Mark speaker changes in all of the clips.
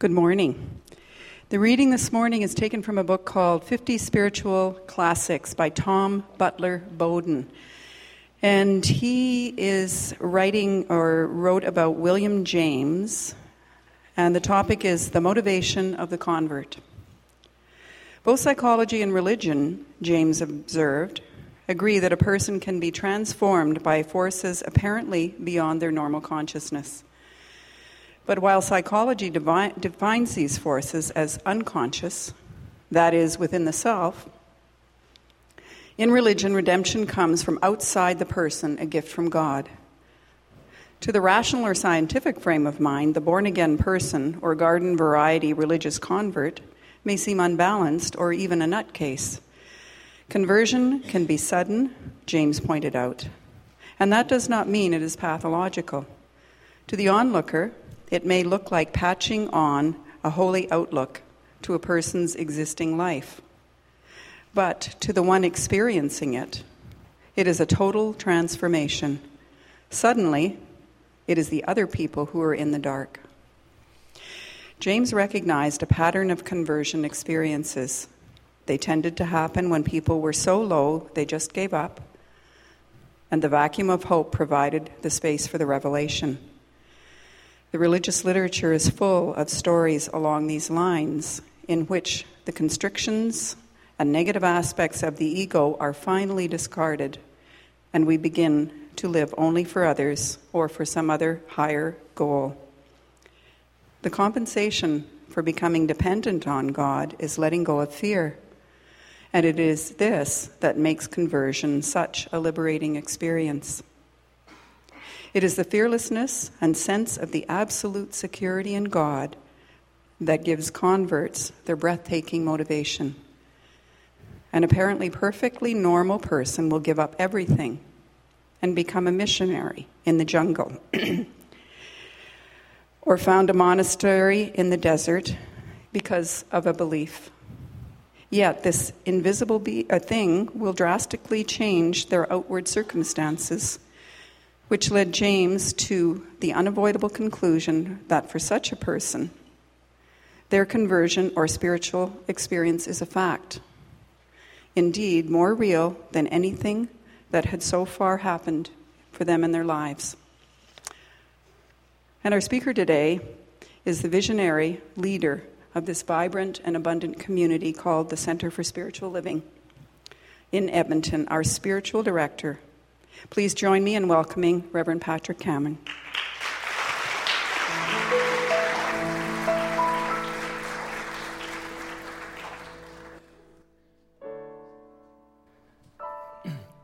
Speaker 1: Good morning. The reading this morning is taken from a book called 50 Spiritual Classics by Tom Butler Bowdon. And he is writing or wrote about William James, and the topic is the motivation of the convert. Both psychology and religion, James observed, agree that a person can be transformed by forces apparently beyond their normal consciousness. But while psychology devi- defines these forces as unconscious, that is, within the self, in religion, redemption comes from outside the person, a gift from God. To the rational or scientific frame of mind, the born again person or garden variety religious convert may seem unbalanced or even a nutcase. Conversion can be sudden, James pointed out, and that does not mean it is pathological. To the onlooker, it may look like patching on a holy outlook to a person's existing life. But to the one experiencing it, it is a total transformation. Suddenly, it is the other people who are in the dark. James recognized a pattern of conversion experiences. They tended to happen when people were so low they just gave up, and the vacuum of hope provided the space for the revelation. The religious literature is full of stories along these lines in which the constrictions and negative aspects of the ego are finally discarded, and we begin to live only for others or for some other higher goal. The compensation for becoming dependent on God is letting go of fear. And it is this that makes conversion such a liberating experience. It is the fearlessness and sense of the absolute security in God that gives converts their breathtaking motivation. An apparently perfectly normal person will give up everything and become a missionary in the jungle, or found a monastery in the desert because of a belief. Yet, this invisible be- uh, thing will drastically change their outward circumstances which led James to the unavoidable conclusion that for such a person, their conversion or spiritual experience is a fact. Indeed, more real than anything that had so far happened for them in their lives. And our speaker today is the visionary leader of this vibrant and abundant community called the Center for Spiritual Living in Edmonton, our spiritual director, Please join me in welcoming Reverend Patrick Cameron.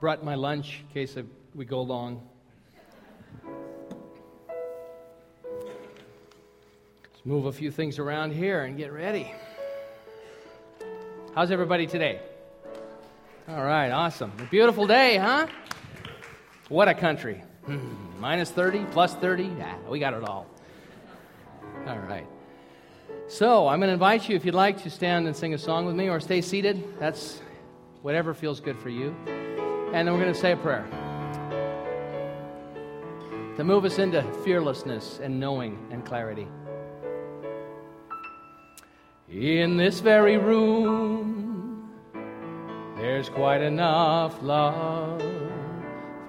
Speaker 2: Brought my lunch in case we go long. Let's move a few things around here and get ready. How's everybody today? All right, awesome. A beautiful day, huh? What a country. Hmm, minus 30, plus 30, yeah, we got it all. All right. So, I'm going to invite you, if you'd like, to stand and sing a song with me or stay seated. That's whatever feels good for you. And then we're going to say a prayer to move us into fearlessness and knowing and clarity. In this very room, there's quite enough love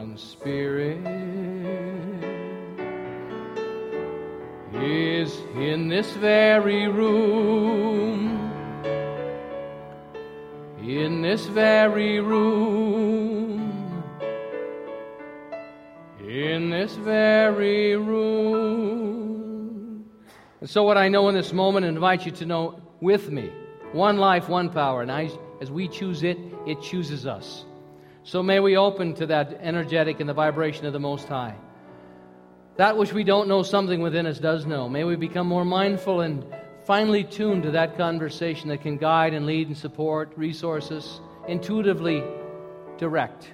Speaker 2: one Spirit is in this very room, in this very room, in this very room. And so, what I know in this moment, I invite you to know with me one life, one power. And I, as we choose it, it chooses us. So may we open to that energetic and the vibration of the Most High. That which we don't know, something within us does know. May we become more mindful and finely tuned to that conversation that can guide and lead and support resources, intuitively direct,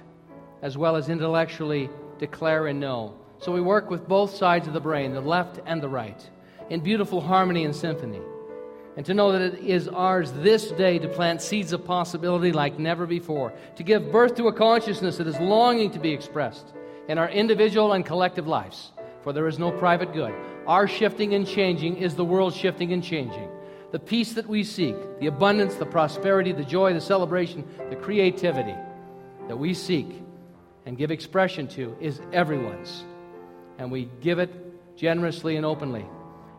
Speaker 2: as well as intellectually declare and know. So we work with both sides of the brain, the left and the right, in beautiful harmony and symphony. And to know that it is ours this day to plant seeds of possibility like never before, to give birth to a consciousness that is longing to be expressed in our individual and collective lives. For there is no private good. Our shifting and changing is the world shifting and changing. The peace that we seek, the abundance, the prosperity, the joy, the celebration, the creativity that we seek and give expression to is everyone's. And we give it generously and openly.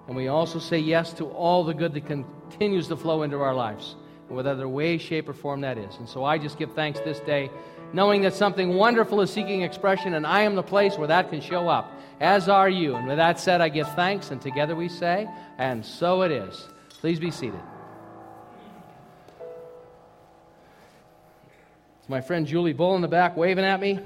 Speaker 2: And we also say yes to all the good that continues to flow into our lives, whatever way, shape, or form that is. And so I just give thanks this day, knowing that something wonderful is seeking expression, and I am the place where that can show up, as are you. And with that said, I give thanks, and together we say, and so it is. Please be seated. It's my friend Julie Bull in the back waving at me.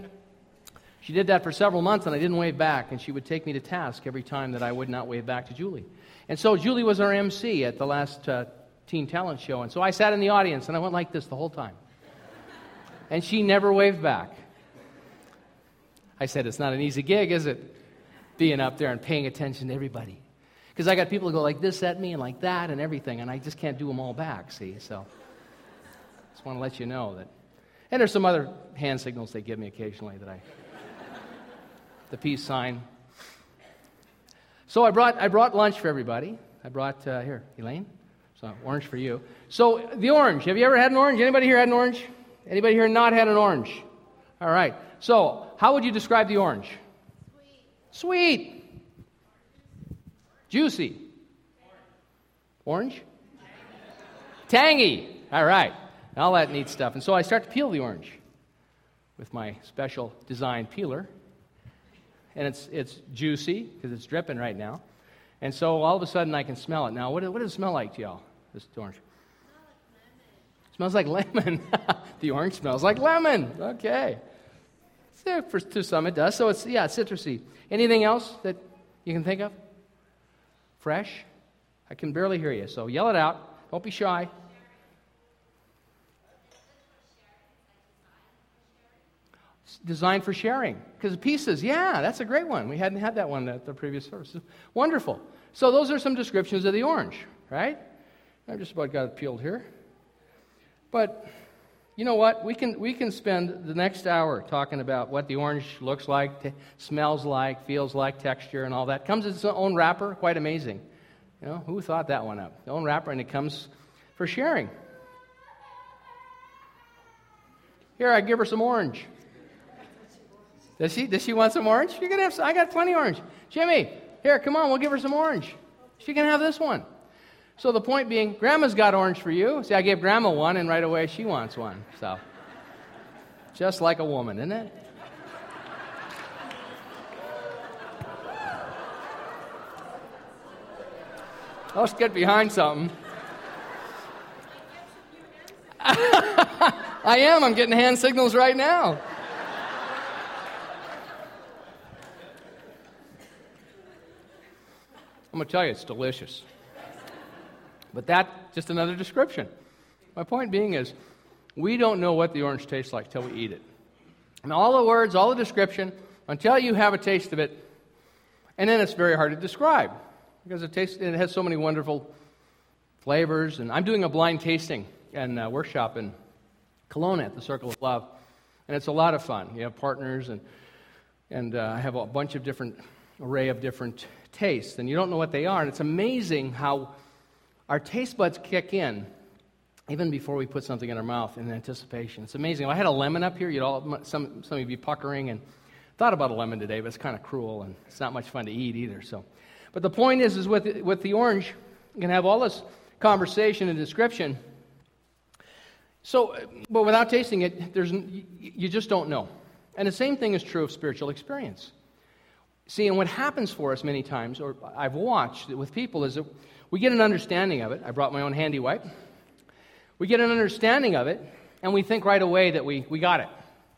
Speaker 2: She did that for several months, and I didn't wave back, and she would take me to task every time that I would not wave back to Julie. And so Julie was our MC at the last uh, Teen Talent show, and so I sat in the audience, and I went like this the whole time. And she never waved back. I said, It's not an easy gig, is it? Being up there and paying attention to everybody. Because I got people who go like this at me and like that and everything, and I just can't do them all back, see? So I just want to let you know that. And there's some other hand signals they give me occasionally that I the peace sign. So I brought, I brought lunch for everybody. I brought, uh, here, Elaine, so orange for you. So the orange, have you ever had an orange? Anybody here had an orange? Anybody here not had an orange? All right. So how would you describe the orange? Sweet. Sweet. Juicy. Orange? Tangy. All right. All that neat stuff. And so I start to peel the orange with my special design peeler and it's, it's juicy because it's dripping right now. And so all of a sudden I can smell it. Now, what, what does it smell like to y'all, this orange? It smells like lemon. the orange smells like lemon. Okay. So for, to some it does. So it's, yeah, it's citrusy. Anything else that you can think of? Fresh? I can barely hear you, so yell it out. Don't be shy. Designed for sharing. Because pieces, yeah, that's a great one. We hadn't had that one at the previous service. Wonderful. So those are some descriptions of the orange, right? I've just about got it peeled here. But you know what? We can, we can spend the next hour talking about what the orange looks like, t- smells like, feels like, texture, and all that. Comes in its own wrapper, quite amazing. You know, who thought that one up? The own wrapper, and it comes for sharing. Here, I give her some orange. Does she, does she want some orange? You're gonna have some, I got plenty orange. Jimmy, here, come on, we'll give her some orange. She can have this one. So the point being, Grandma's got orange for you. See, I gave Grandma one, and right away she wants one. So, just like a woman, isn't it? Let's get behind something. I am. I'm getting hand signals right now. I'm going to tell you, it's delicious. But that, just another description. My point being is, we don't know what the orange tastes like till we eat it. And all the words, all the description, until you have a taste of it, and then it's very hard to describe because it tastes, it has so many wonderful flavors. And I'm doing a blind tasting and uh, workshop in Kelowna at the Circle of Love, and it's a lot of fun. You have partners, and and uh, I have a bunch of different array of different tastes, and you don't know what they are. And it's amazing how our taste buds kick in even before we put something in our mouth in anticipation. It's amazing. If I had a lemon up here, you'd all, some, some of you be puckering and thought about a lemon today, but it's kind of cruel and it's not much fun to eat either. So, But the point is, is with, with the orange, you can have all this conversation and description. So, but without tasting it, there's, you just don't know. And the same thing is true of spiritual experience. See, and what happens for us many times, or I've watched with people, is that we get an understanding of it. I brought my own handy wipe. We get an understanding of it, and we think right away that we, we got it.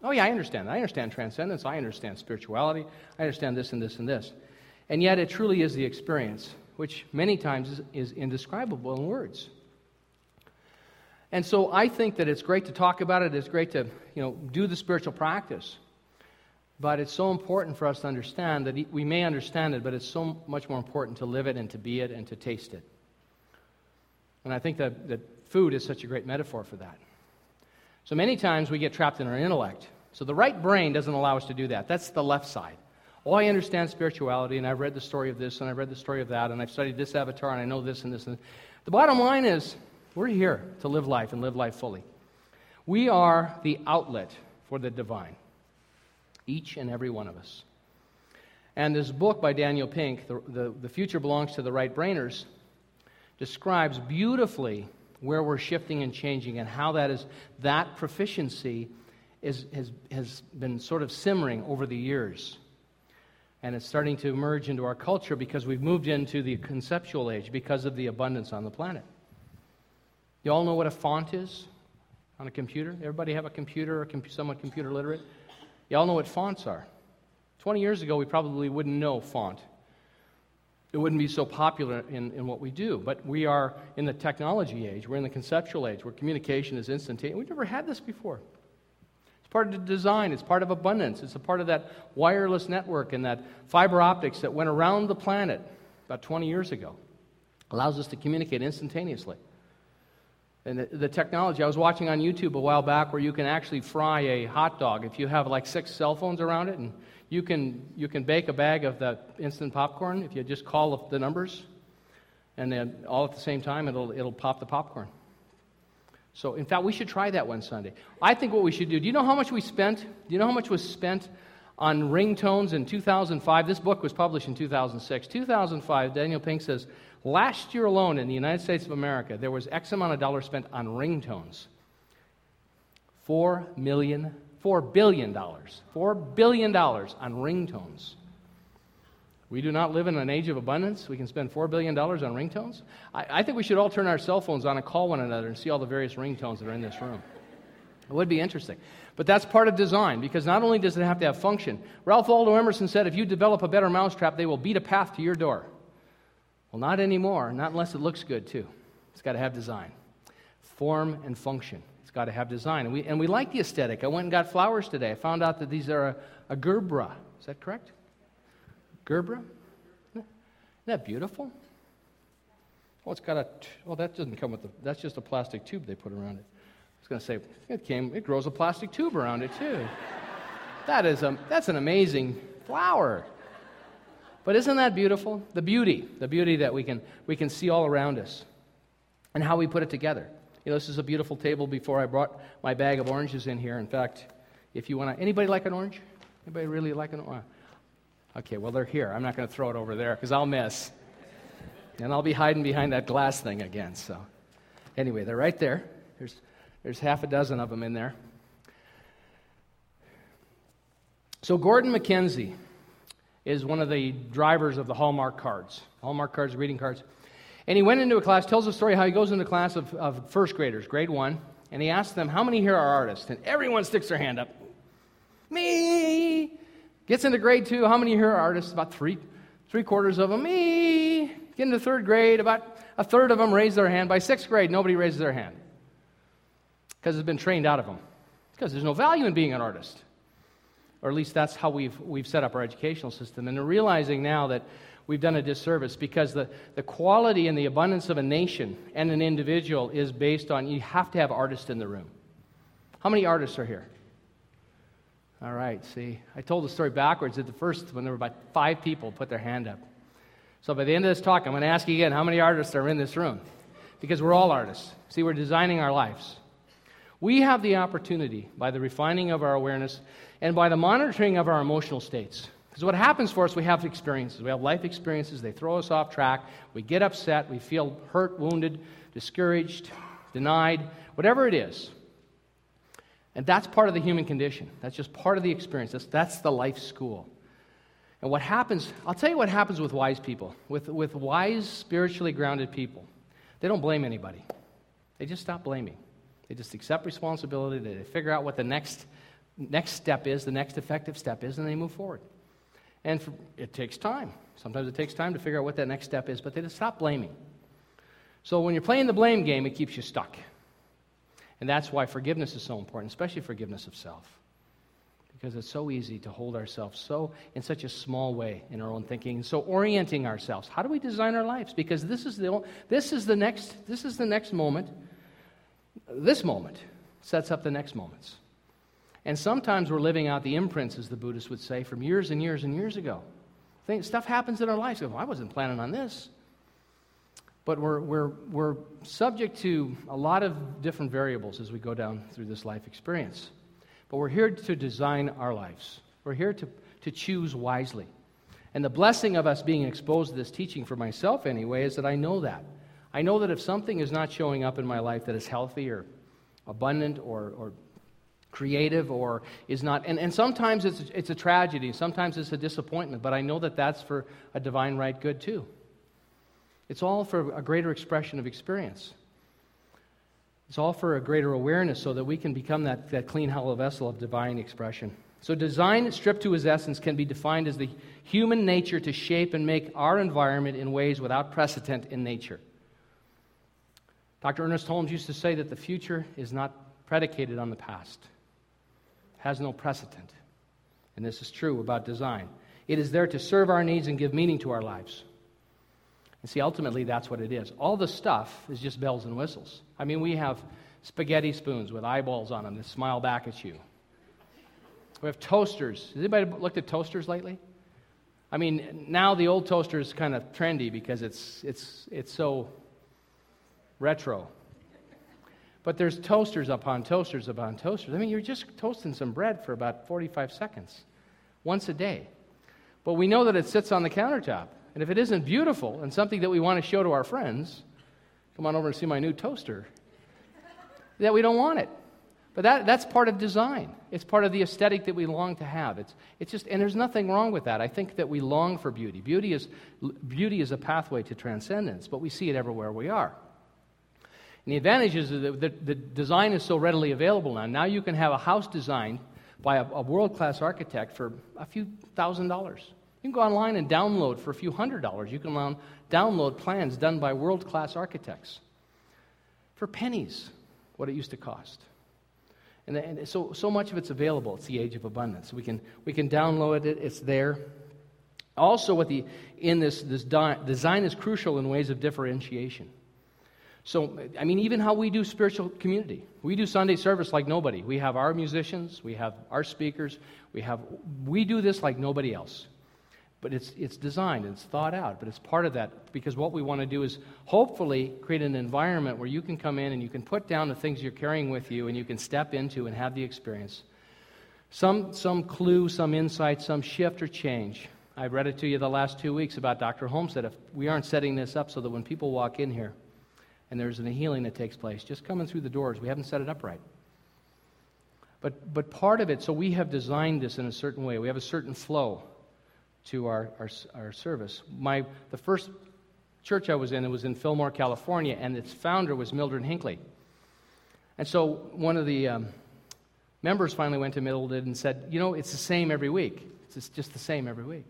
Speaker 2: Oh, yeah, I understand. I understand transcendence. I understand spirituality. I understand this and this and this. And yet, it truly is the experience which many times is, is indescribable in words. And so I think that it's great to talk about it, it's great to you know, do the spiritual practice. But it's so important for us to understand that we may understand it, but it's so much more important to live it and to be it and to taste it. And I think that, that food is such a great metaphor for that. So many times we get trapped in our intellect. So the right brain doesn't allow us to do that. That's the left side. Oh, I understand spirituality, and I've read the story of this, and I've read the story of that, and I've studied this avatar, and I know this and this. And the bottom line is, we're here to live life and live life fully. We are the outlet for the divine, each and every one of us. And this book by Daniel Pink, The, the, the Future Belongs to the Right Brainers, describes beautifully where we're shifting and changing and how that is that proficiency is, has, has been sort of simmering over the years and it's starting to emerge into our culture because we've moved into the conceptual age because of the abundance on the planet. You all know what a font is on a computer? Everybody have a computer or comp- somewhat computer literate? You all know what fonts are. 20 years ago, we probably wouldn't know font. It wouldn't be so popular in, in what we do. But we are in the technology age, we're in the conceptual age where communication is instantaneous. We've never had this before It's part of the design, it's part of abundance, it's a part of that wireless network and that fiber optics that went around the planet about 20 years ago. Allows us to communicate instantaneously. And the, the, technology, I was watching on YouTube a while back where you can actually fry a hot dog if you have like six cell phones around it, and you can, you can bake a bag of the instant popcorn if you just call the numbers, and then all at the same time, it'll, it'll pop the popcorn. So, in fact, we should try that one Sunday. I think what we should do, do you know how much we spent? Do you know how much was spent on ringtones in 2005? This book was published in 2006. 2005, Daniel Pink says, last year alone in the United States of America, there was X amount of dollars spent on ringtones. Four million, four billion dollars. Four billion dollars on ringtones. We do not live in an age of abundance. We can spend $4 billion on ringtones. I, I, think we should all turn our cell phones on and call one another and see all the various ringtones that are in this room. It would be interesting. But that's part of design because not only does it have to have function, Ralph Waldo Emerson said if you develop a better mousetrap, they will beat a path to your door. Well, not anymore, not unless it looks good, too. It's got to have design, form, and function. It's got to have design. And we, and we like the aesthetic. I went and got flowers today. I found out that these are a, a gerbera. Is that correct? Gerbera? Isn't that beautiful? Oh, it's got a. Oh, that doesn't come with the. That's just a plastic tube they put around it. I was going to say it came. It grows a plastic tube around it too. that is a. That's an amazing flower. But isn't that beautiful? The beauty, the beauty that we can we can see all around us, and how we put it together. You know, this is a beautiful table. Before I brought my bag of oranges in here. In fact, if you want to, anybody like an orange? Anybody really like an orange? Okay, well, they're here. I'm not going to throw it over there because I'll miss. And I'll be hiding behind that glass thing again. So, anyway, they're right there. There's, there's half a dozen of them in there. So, Gordon MacKenzie is one of the drivers of the Hallmark cards, Hallmark cards, reading cards. And he went into a class, tells a story how he goes into a class of, of first graders, grade one, and he asks them, How many here are artists? And everyone sticks their hand up. Me! Gets into grade two. How many here are artists? About three, three quarters of them. Me. Get into third grade. About a third of them raise their hand. By sixth grade, nobody raises their hand because it's been trained out of them. Because there's no value in being an artist. Or at least that's how we've, we've set up our educational system. And realizing now that we've done a disservice because the, the quality and the abundance of a nation and an individual is based on you have to have artists in the room. How many artists are here? All right, see, I told the story backwards at the first when there were about five people put their hand up. So by the end of this talk, I'm going to ask you again how many artists are in this room? Because we're all artists. See, we're designing our lives. We have the opportunity, by the refining of our awareness and by the monitoring of our emotional states. Because what happens for us, we have experiences. We have life experiences. They throw us off track. We get upset. We feel hurt, wounded, discouraged, denied, whatever it is. And that's part of the human condition. That's just part of the experience. That's, that's the life school. And what happens, I'll tell you what happens with wise people, with, with wise, spiritually grounded people. They don't blame anybody, they just stop blaming. They just accept responsibility, they figure out what the next, next step is, the next effective step is, and they move forward. And for, it takes time. Sometimes it takes time to figure out what that next step is, but they just stop blaming. So when you're playing the blame game, it keeps you stuck. And that's why forgiveness is so important, especially forgiveness of self. Because it's so easy to hold ourselves so in such a small way in our own thinking. And so orienting ourselves. How do we design our lives? Because this is the this is the next this is the next moment. This moment sets up the next moments. And sometimes we're living out the imprints, as the Buddhists would say, from years and years and years ago. Things, stuff happens in our lives. Well, I wasn't planning on this. But we're, we're, we're subject to a lot of different variables as we go down through this life experience. But we're here to design our lives, we're here to, to choose wisely. And the blessing of us being exposed to this teaching, for myself anyway, is that I know that. I know that if something is not showing up in my life that is healthy or abundant or, or creative or is not. And, and sometimes it's, it's a tragedy, sometimes it's a disappointment, but I know that that's for a divine right good too. It's all for a greater expression of experience. It's all for a greater awareness so that we can become that, that clean, hollow vessel of divine expression. So, design stripped to its essence can be defined as the human nature to shape and make our environment in ways without precedent in nature. Dr. Ernest Holmes used to say that the future is not predicated on the past has no precedent. And this is true about design. It is there to serve our needs and give meaning to our lives. And see, ultimately, that's what it is. All the stuff is just bells and whistles. I mean, we have spaghetti spoons with eyeballs on them that smile back at you. We have toasters. Has anybody looked at toasters lately? I mean, now the old toaster is kind of trendy because it's, it's, it's so retro. But there's toasters upon toasters upon toasters. I mean, you're just toasting some bread for about 45 seconds once a day. But we know that it sits on the countertop. And if it isn't beautiful and something that we want to show to our friends, come on over and see my new toaster, that we don't want it. But that, that's part of design. It's part of the aesthetic that we long to have. It's, it's just, and there's nothing wrong with that. I think that we long for beauty. Beauty is, beauty is a pathway to transcendence, but we see it everywhere we are. And the advantage is that the, the design is so readily available now. Now you can have a house designed by a, a world class architect for a few thousand dollars. You can go online and download for a few hundred dollars. You can download plans done by world class architects for pennies, what it used to cost. And, and, so, so much of it's available. It's the age of abundance. We can, we can download it, it's there. Also, what the, in this, this design is crucial in ways of differentiation. So, I mean, even how we do spiritual community. We do Sunday service like nobody. We have our musicians, we have our speakers, we have we do this like nobody else. But it's it's designed, it's thought out, but it's part of that because what we want to do is hopefully create an environment where you can come in and you can put down the things you're carrying with you and you can step into and have the experience. Some some clue, some insight, some shift or change. I've read it to you the last two weeks about Dr. Holmes that if we aren't setting this up so that when people walk in here, and there's a healing that takes place just coming through the doors. We haven't set it up right. But, but part of it, so we have designed this in a certain way. We have a certain flow to our, our, our service. My, the first church I was in, it was in Fillmore, California, and its founder was Mildred Hinckley. And so one of the um, members finally went to Mildred and said, You know, it's the same every week. It's just the same every week.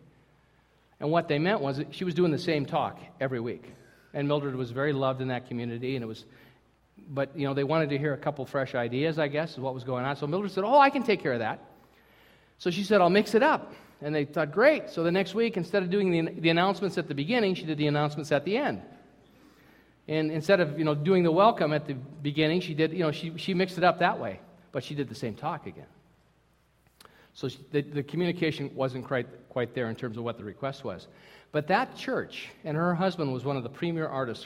Speaker 2: And what they meant was she was doing the same talk every week and Mildred was very loved in that community, and it was, but you know, they wanted to hear a couple fresh ideas, I guess, is what was going on. So Mildred said, "Oh, I can take care of that." So she said, "I'll mix it up," and they thought, "Great." So the next week, instead of doing the, the announcements at the beginning, she did the announcements at the end. And instead of you know doing the welcome at the beginning, she did you know she she mixed it up that way, but she did the same talk again. So she, the, the communication wasn't quite, quite there in terms of what the request was. But that church, and her husband was one of the premier artists.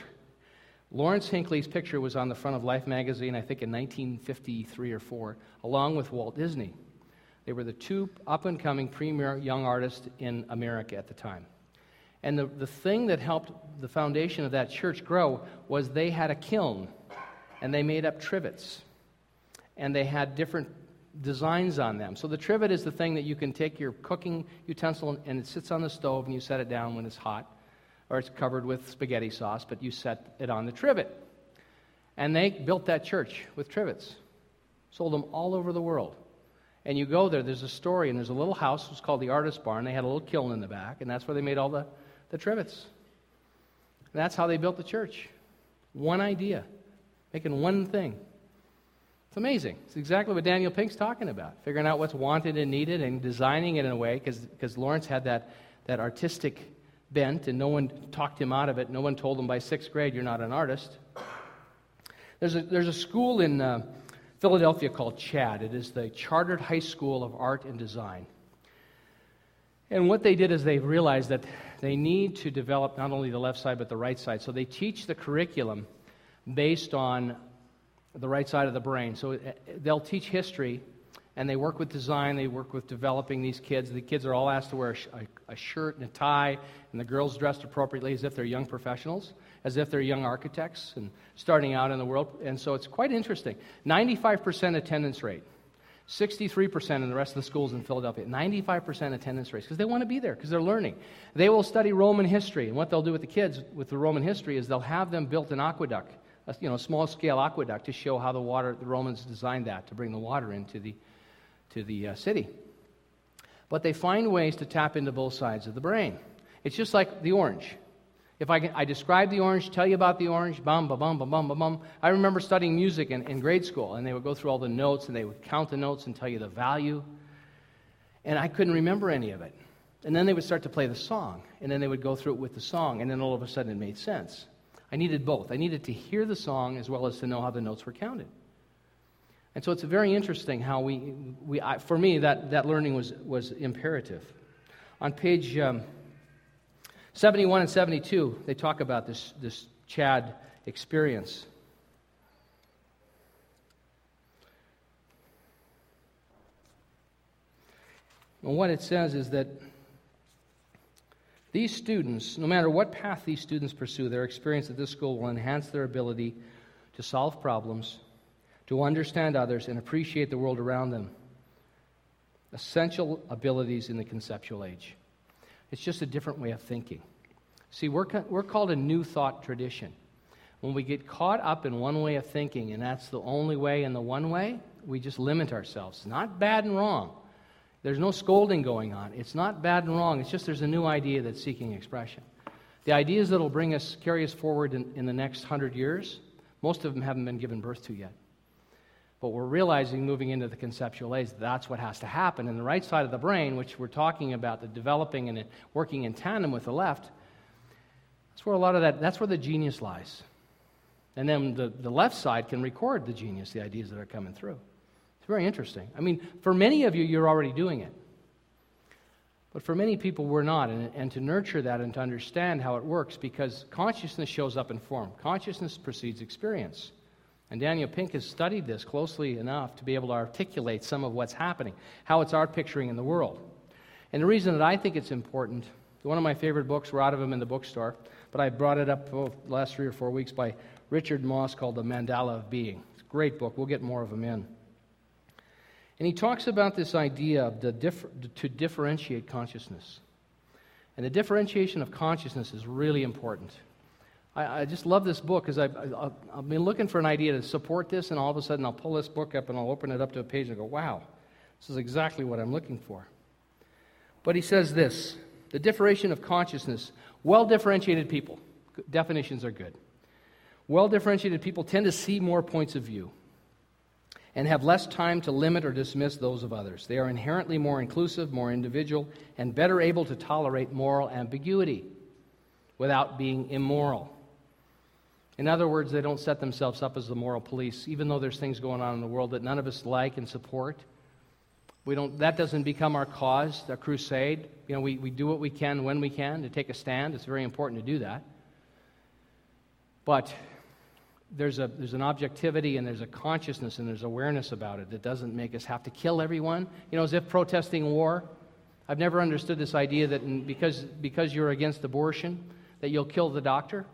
Speaker 2: Lawrence Hinckley's picture was on the front of Life magazine, I think in 1953 or 4, along with Walt Disney. They were the two up and coming premier young artists in America at the time. And the, the thing that helped the foundation of that church grow was they had a kiln and they made up trivets. And they had different designs on them. So the trivet is the thing that you can take your cooking utensil and it sits on the stove and you set it down when it's hot, or it's covered with spaghetti sauce, but you set it on the trivet. And they built that church with trivets, sold them all over the world. And you go there, there's a story, and there's a little house, it was called the Artist Barn. They had a little kiln in the back, and that's where they made all the, the trivets. And that's how they built the church. One idea, making one thing. It's amazing. It's exactly what Daniel Pink's talking about, figuring out what's wanted and needed and designing it in a way, because Lawrence had that, that artistic bent, and no one talked him out of it. No one told him by sixth grade, you're not an artist. There's a, there's a school in uh, Philadelphia called CHAD. It is the Chartered High School of Art and Design. And what they did is they realized that they need to develop not only the left side but the right side. So they teach the curriculum based on the right side of the brain. So uh, they'll teach history and they work with design, they work with developing these kids. The kids are all asked to wear a, a, shirt and a tie, and the girls dressed appropriately as if they're young professionals, as if they're young architects and starting out in the world. And so it's quite interesting. 95% attendance rate. 63% in the rest of the schools in Philadelphia, 95% attendance rates, because they want to be there, because they're learning. They will study Roman history, and what they'll do with the kids with the Roman history is they'll have them build an aqueduct, a you know, small scale aqueduct to show how the water, the Romans designed that to bring the water into the, to the uh, city. But they find ways to tap into both sides of the brain. It's just like the orange. If I, can, I describe the orange, tell you about the orange, bum, bum, ba, bum, ba, bum. I remember studying music in, in grade school, and they would go through all the notes, and they would count the notes and tell you the value. And I couldn't remember any of it. And then they would start to play the song, and then they would go through it with the song, and then all of a sudden it made sense. I needed both. I needed to hear the song as well as to know how the notes were counted. And so it's very interesting how we, we I, for me, that, that learning was, was imperative. On page um, 71 and 72, they talk about this, this CHAD experience. And what it says is that these students, no matter what path these students pursue, their experience at this school will enhance their ability to solve problems, to understand others, and appreciate the world around them. Essential abilities in the conceptual age. It's just a different way of thinking. See, we're, we're called a new thought tradition. When we get caught up in one way of thinking, and that's the only way and the one way, we just limit ourselves. Not bad and wrong. There's no scolding going on. It's not bad and wrong. It's just there's a new idea that's seeking expression. The ideas that will bring us, carry us forward in, in the next hundred years, most of them haven't been given birth to yet. But we're realizing moving into the conceptual age, that's what has to happen. And the right side of the brain, which we're talking about, the developing and working in tandem with the left, that's where a lot of that, that's where the genius lies. And then the, the left side can record the genius, the ideas that are coming through. Very interesting. I mean, for many of you, you're already doing it. But for many people, we're not. And, and to nurture that and to understand how it works, because consciousness shows up in form, consciousness precedes experience. And Daniel Pink has studied this closely enough to be able to articulate some of what's happening, how it's art picturing in the world. And the reason that I think it's important, one of my favorite books, we're out of them in the bookstore, but I brought it up oh, the last three or four weeks by Richard Moss called The Mandala of Being. It's a great book. We'll get more of them in. And he talks about this idea of the differ, to differentiate consciousness. And the differentiation of consciousness is really important. I, I just love this book because I've, I've been looking for an idea to support this, and all of a sudden I'll pull this book up and I'll open it up to a page and go, wow, this is exactly what I'm looking for. But he says this the differentiation of consciousness, well differentiated people, definitions are good. Well differentiated people tend to see more points of view and have less time to limit or dismiss those of others. They are inherently more inclusive, more individual, and better able to tolerate moral ambiguity without being immoral. In other words, they don't set themselves up as the moral police, even though there's things going on in the world that none of us like and support. We don't, that doesn't become our cause, our crusade. You know, we, we do what we can when we can to take a stand. It's very important to do that. But there's, a, there's an objectivity and there's a consciousness and there's awareness about it that doesn't make us have to kill everyone. You know, as if protesting war. I've never understood this idea that because, because you're against abortion, that you'll kill the doctor.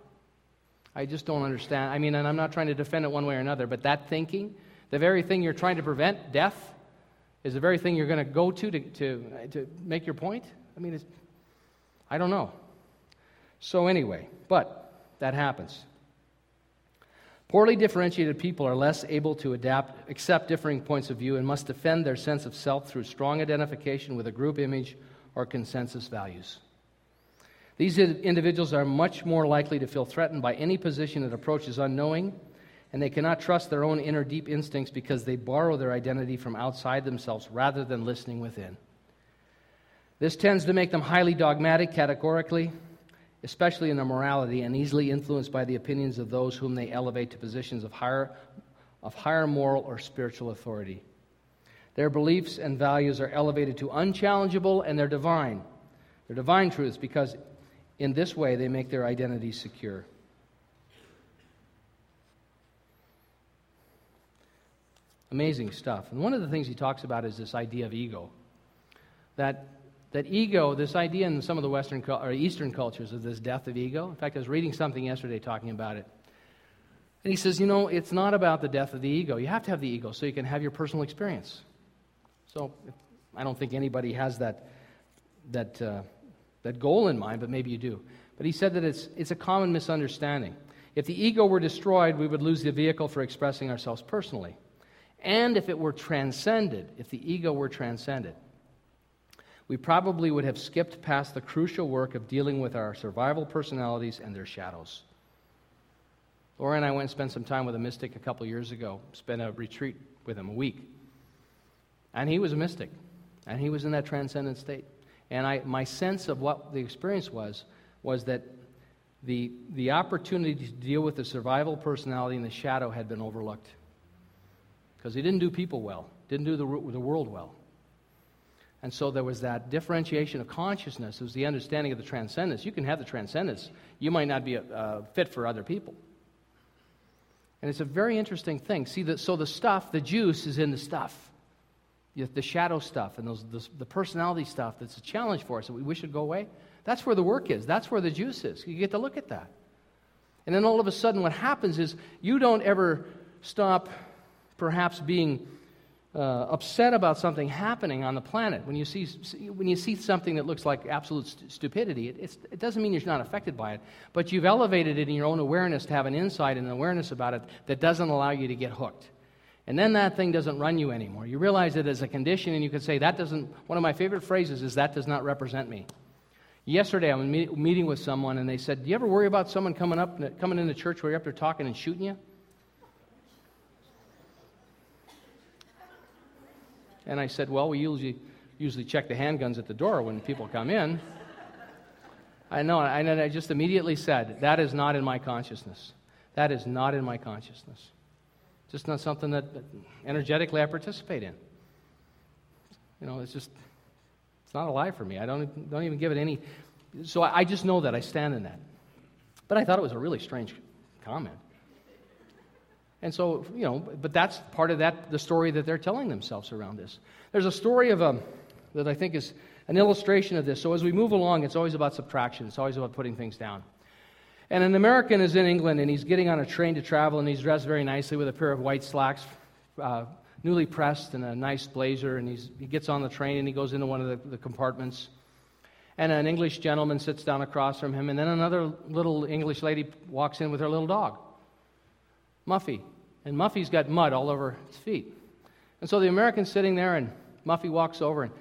Speaker 2: I just don't understand. I mean, and I'm not trying to defend it one way or another, but that thinking, the very thing you're trying to prevent, death, is the very thing you're going to go to, to to make your point. I mean, I don't know. So, anyway, but that happens. Poorly differentiated people are less able to adapt, accept differing points of view, and must defend their sense of self through strong identification with a group image or consensus values. These individuals are much more likely to feel threatened by any position that approaches unknowing, and they cannot trust their own inner deep instincts because they borrow their identity from outside themselves rather than listening within. This tends to make them highly dogmatic, categorically, especially in their morality, and easily influenced by the opinions of those whom they elevate to positions of higher, of higher moral or spiritual authority. Their beliefs and values are elevated to unchallengeable and they're divine. They're divine truths because in this way they make their identity secure. Amazing stuff. And one of the things he talks about is this idea of ego. That, that ego, this idea in some of the Western or Eastern cultures of this death of ego. In fact, I was reading something yesterday talking about it. And he says, you know, it's not about the death of the ego. You have to have the ego so you can have your personal experience. So I don't think anybody has that, that, uh, that goal in mind, but maybe you do. But he said that it's, it's a common misunderstanding. If the ego were destroyed, we would lose the vehicle for expressing ourselves personally. And if it were transcended, if the ego were transcended, we probably would have skipped past the crucial work of dealing with our survival personalities and their shadows. Laura and I went and spent some time with a mystic a couple years ago, spent a retreat with him, a week. And he was a mystic, and he was in that transcendent state. And I, my sense of what the experience was was that the, the opportunity to deal with the survival personality and the shadow had been overlooked. Because he didn't do people well, didn't do the, the world well. And so there was that differentiation of consciousness. It was the understanding of the transcendence. You can have the transcendence, you might not be uh, fit for other people. And it's a very interesting thing. See, that, so the stuff, the juice is in the stuff the shadow stuff and those, the, the personality stuff that's a challenge for us that we wish would go away, that's where the work is. That's where the juice is. You get to look at that. And then all of a sudden, what happens is you don't ever stop perhaps being uh, upset about something happening on the planet. When you see, when you see something that looks like absolute st- stupidity, it, it doesn't mean you're not affected by it, but you've elevated it in your own awareness to have an insight and an awareness about it that doesn't allow you to get hooked. And then that thing doesn't run you anymore. You realize it as a condition, and you can say, that doesn't, one of my favorite phrases is, that does not represent me. Yesterday, I was meet, meeting with someone, and they said, Do you ever worry about someone coming up, coming into church where you're up there talking and shooting you? And I said, Well, we usually, usually check the handguns at the door when people come in. I know, and I just immediately said, That is not in my consciousness. That is not in my consciousness just not something that, energetically I participate in. You know, it's just, it's not alive for me. I don't, don't even give it any. So I just know that. I stand in that. But I thought it was a really strange comment. And so, you know, but that's part of that, the story that they're telling themselves around this. There's a story of a, um, that I think is an illustration of this. So as we move along, it's always about subtraction, it's always about putting things down. And an American is in England and he's getting on a train to travel and he's dressed very nicely with a pair of white slacks, uh, newly pressed, and a nice blazer. And he's, he gets on the train and he goes into one of the, the compartments. And an English gentleman sits down across from him. And then another little English lady walks in with her little dog, Muffy. And Muffy's got mud all over his feet. And so the American's sitting there and Muffy walks over and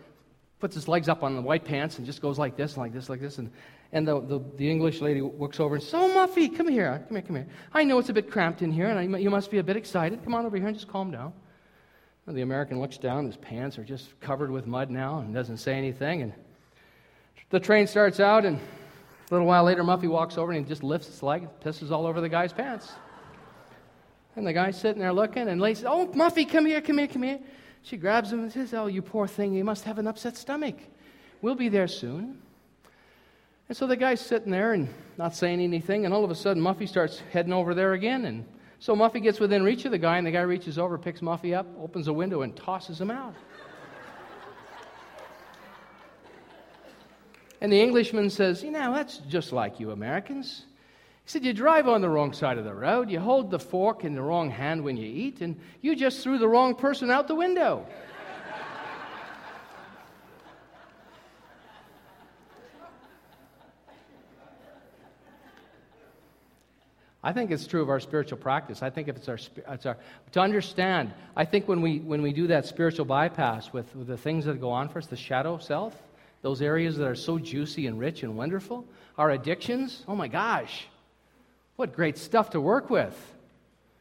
Speaker 2: puts his legs up on the white pants and just goes like this, like this, like this. And and the, the, the, English lady looks over and says, Oh, Muffy, come here. Come here, come here. I know it's a bit cramped in here, and I, you must be a bit excited. Come on over here and just calm down. And the American looks down. His pants are just covered with mud now and doesn't say anything. And the train starts out, and a little while later, Muffy walks over and he just lifts his leg and pisses all over the guy's pants. And the guy's sitting there looking, and Lacey says, Oh, Muffy, come here, come here, come here. She grabs him and says, Oh, you poor thing, you must have an upset stomach. We'll be there soon. And so the guy's sitting there and not saying anything, and all of a sudden Muffy starts heading over there again. And so Muffy gets within reach of the guy, and the guy reaches over, picks Muffy up, opens a window, and tosses him out. and the Englishman says, You know, that's just like you Americans. He said, You drive on the wrong side of the road, you hold the fork in the wrong hand when you eat, and you just threw the wrong person out the window. I think it's true of our spiritual practice. I think if it's our, it's our to understand. I think when we when we do that spiritual bypass with, with the things that go on for us, the shadow self, those areas that are so juicy and rich and wonderful, our addictions. Oh my gosh, what great stuff to work with!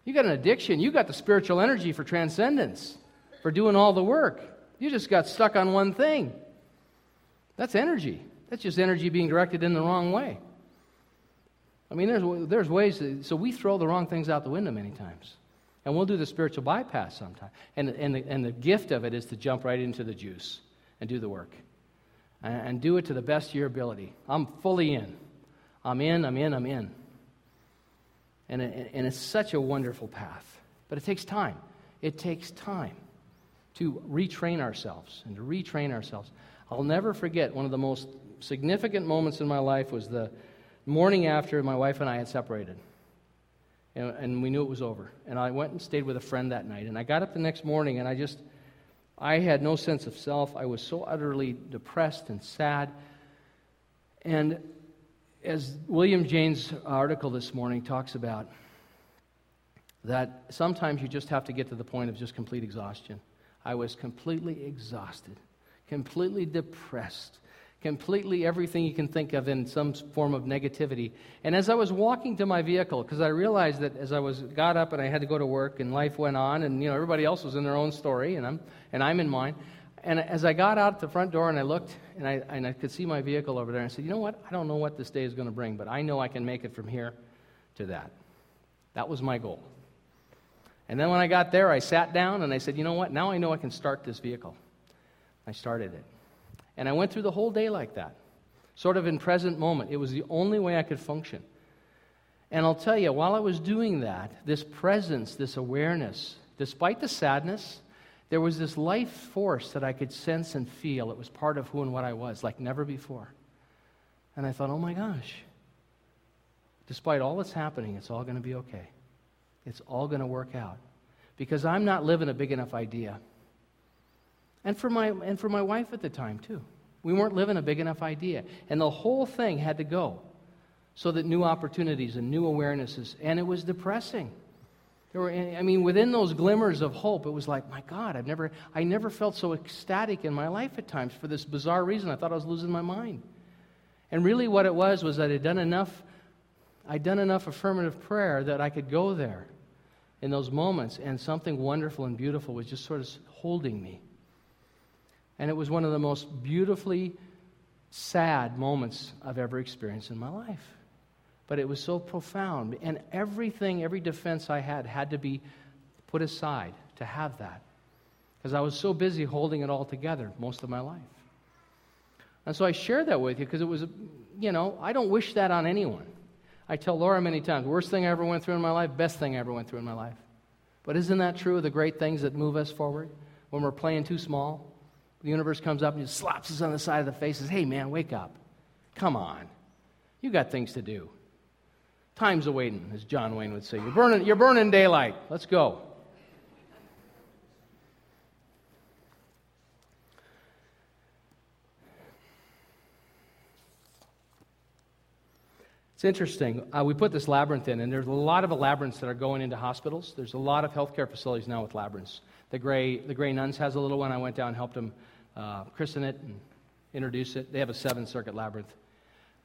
Speaker 2: You got an addiction. You got the spiritual energy for transcendence, for doing all the work. You just got stuck on one thing. That's energy. That's just energy being directed in the wrong way. I mean, there's, there's ways, so we throw the wrong things out the window many times. And we'll do the spiritual bypass sometimes. And, and, the, and the gift of it is to jump right into the juice and do the work. And, and do it to the best of your ability. I'm fully in. I'm in, I'm in, I'm in. And, and it's such a wonderful path. But it takes time. It takes time to retrain ourselves and to retrain ourselves. I'll never forget one of the most significant moments in my life was the morning after my wife and I had separated. And, and, we knew it was over. And I went and stayed with a friend that night. And I got up the next morning and I just, I had no sense of self. I was so utterly depressed and sad. And as William James' article this morning talks about, that sometimes you just have to get to the point of just complete exhaustion. I was completely exhausted, completely depressed, completely everything you can think of in some form of negativity. And as I was walking to my vehicle, because I realized that as I was got up and I had to go to work and life went on, and you know everybody else was in their own story, and I'm and I'm in mine. And as I got out the front door and I looked and I, and I could see my vehicle over there, I said, you know what? I don't know what this day is going to bring, but I know I can make it from here to that. That was my goal. And then when I got there, I sat down and I said, you know what? Now I know I can start this vehicle. I started it. And I went through the whole day like that, sort of in present moment. It was the only way I could function. And I'll tell you, while I was doing that, this presence, this awareness, despite the sadness, there was this life force that I could sense and feel. It was part of who and what I was, like never before. And I thought, oh my gosh, despite all that's happening, it's all going to be okay. It's all going to work out. Because I'm not living a big enough idea. And for, my, and for my wife at the time, too. We weren't living a big enough idea. And the whole thing had to go so that new opportunities and new awarenesses, and it was depressing. There were, I mean, within those glimmers of hope, it was like, my God, I've never, I never felt so ecstatic in my life at times for this bizarre reason. I thought I was losing my mind. And really, what it was was that I'd done enough, I'd done enough affirmative prayer that I could go there in those moments, and something wonderful and beautiful was just sort of holding me. And it was one of the most beautifully sad moments I've ever experienced in my life. But it was so profound. And everything, every defense I had, had to be put aside to have that. Because I was so busy holding it all together most of my life. And so I share that with you because it was, you know, I don't wish that on anyone. I tell Laura many times, worst thing I ever went through in my life, best thing I ever went through in my life. But isn't that true of the great things that move us forward when we're playing too small? The universe comes up and just slaps us on the side of the face and says, Hey, man, wake up. Come on. You got things to do. Time's a waiting, as John Wayne would say. You're burning, you're burning daylight. Let's go. It's interesting. Uh, we put this labyrinth in, and there's a lot of labyrinths that are going into hospitals. There's a lot of healthcare facilities now with labyrinths. The Grey, the Grey Nuns has a little one. I went down and helped them uh, christen it and introduce it. They have a seven circuit labyrinth.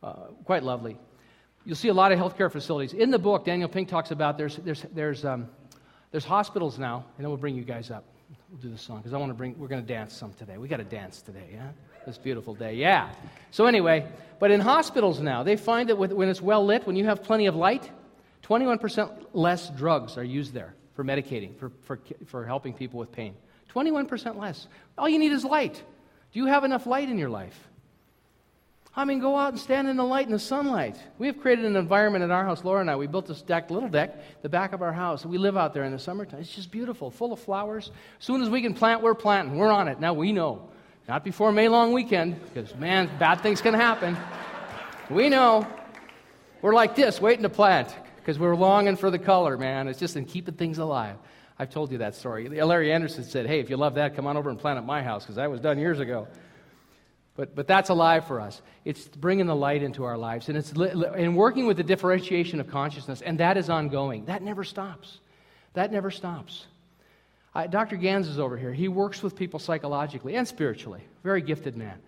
Speaker 2: Uh, quite lovely. You'll see a lot of healthcare facilities. In the book, Daniel Pink talks about there's, there's, there's, um, there's hospitals now, and then we'll bring you guys up. We'll do the song because I want to bring, we're going to dance some today. We got to dance today, yeah? This beautiful day, yeah. So, anyway, but in hospitals now, they find that with, when it's well lit, when you have plenty of light, 21% less drugs are used there for medicating, for, for, for helping people with pain. 21% less. All you need is light. Do you have enough light in your life? I mean, go out and stand in the light in the sunlight. We have created an environment at our house, Laura and I. We built this deck, little deck, the back of our house. We live out there in the summertime. It's just beautiful, full of flowers. As soon as we can plant, we're planting. We're on it. Now we know. Not before May long weekend, because, man, bad things can happen. We know. We're like this, waiting to plant, because we're longing for the color, man. It's just in keeping things alive. I've told you that story. Larry Anderson said, Hey, if you love that, come on over and plant at my house, because that was done years ago. But, but that's alive for us. It's bringing the light into our lives, and it's li- and working with the differentiation of consciousness, and that is ongoing. That never stops. That never stops. I, Dr. Gans is over here. He works with people psychologically and spiritually. Very gifted man.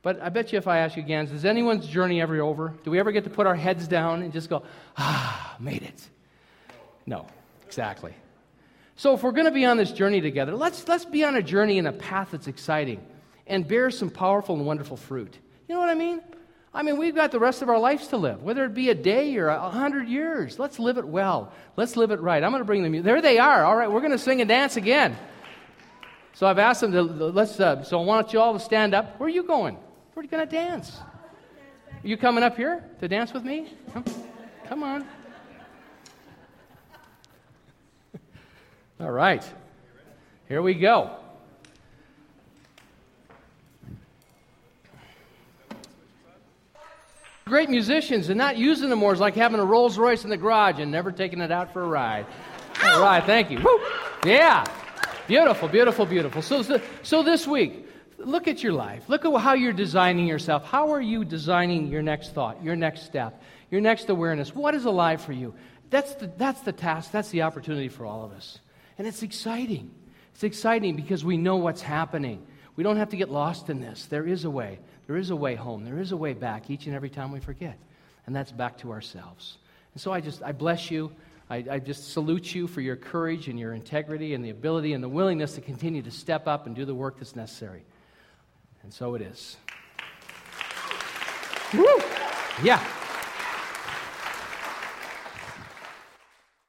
Speaker 2: But I bet you if I ask you, Gans, is anyone's journey ever over? Do we ever get to put our heads down and just go, ah, made it? No, exactly. So if we're going to be on this journey together, let's, let's be on a journey in a path that's exciting and bear some powerful and wonderful fruit. You know what I mean? I mean, we've got the rest of our lives to live, whether it be a day or a hundred years. Let's live it well. Let's live it right. I'm going to bring them. There they are. All right, we're going to sing and dance again. So I've asked them to let's. Uh, so I want you all to stand up. Where are you going? You going to dance? Are you coming up here to dance with me? Come, come on. all right. Here we go. Great musicians and not using them more is like having a Rolls Royce in the garage and never taking it out for a ride. All right, thank you. Woo. Yeah, beautiful, beautiful, beautiful. So, so, so this week, look at your life. Look at how you're designing yourself. How are you designing your next thought, your next step, your next awareness? What is alive for you? That's the, that's the task, that's the opportunity for all of us. And it's exciting. It's exciting because we know what's happening. We don't have to get lost in this. There is a way. There is a way home. There is a way back each and every time we forget. And that's back to ourselves. And so I just, I bless you. I, I, just salute you for your courage and your integrity and the ability and the willingness to continue to step up and do the work that's necessary. And so it is. Woo! Yeah.